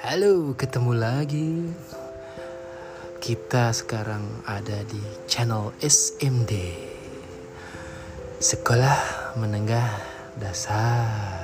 Halo, ketemu lagi. Kita sekarang ada di channel SMD. Sekolah Menengah Dasar.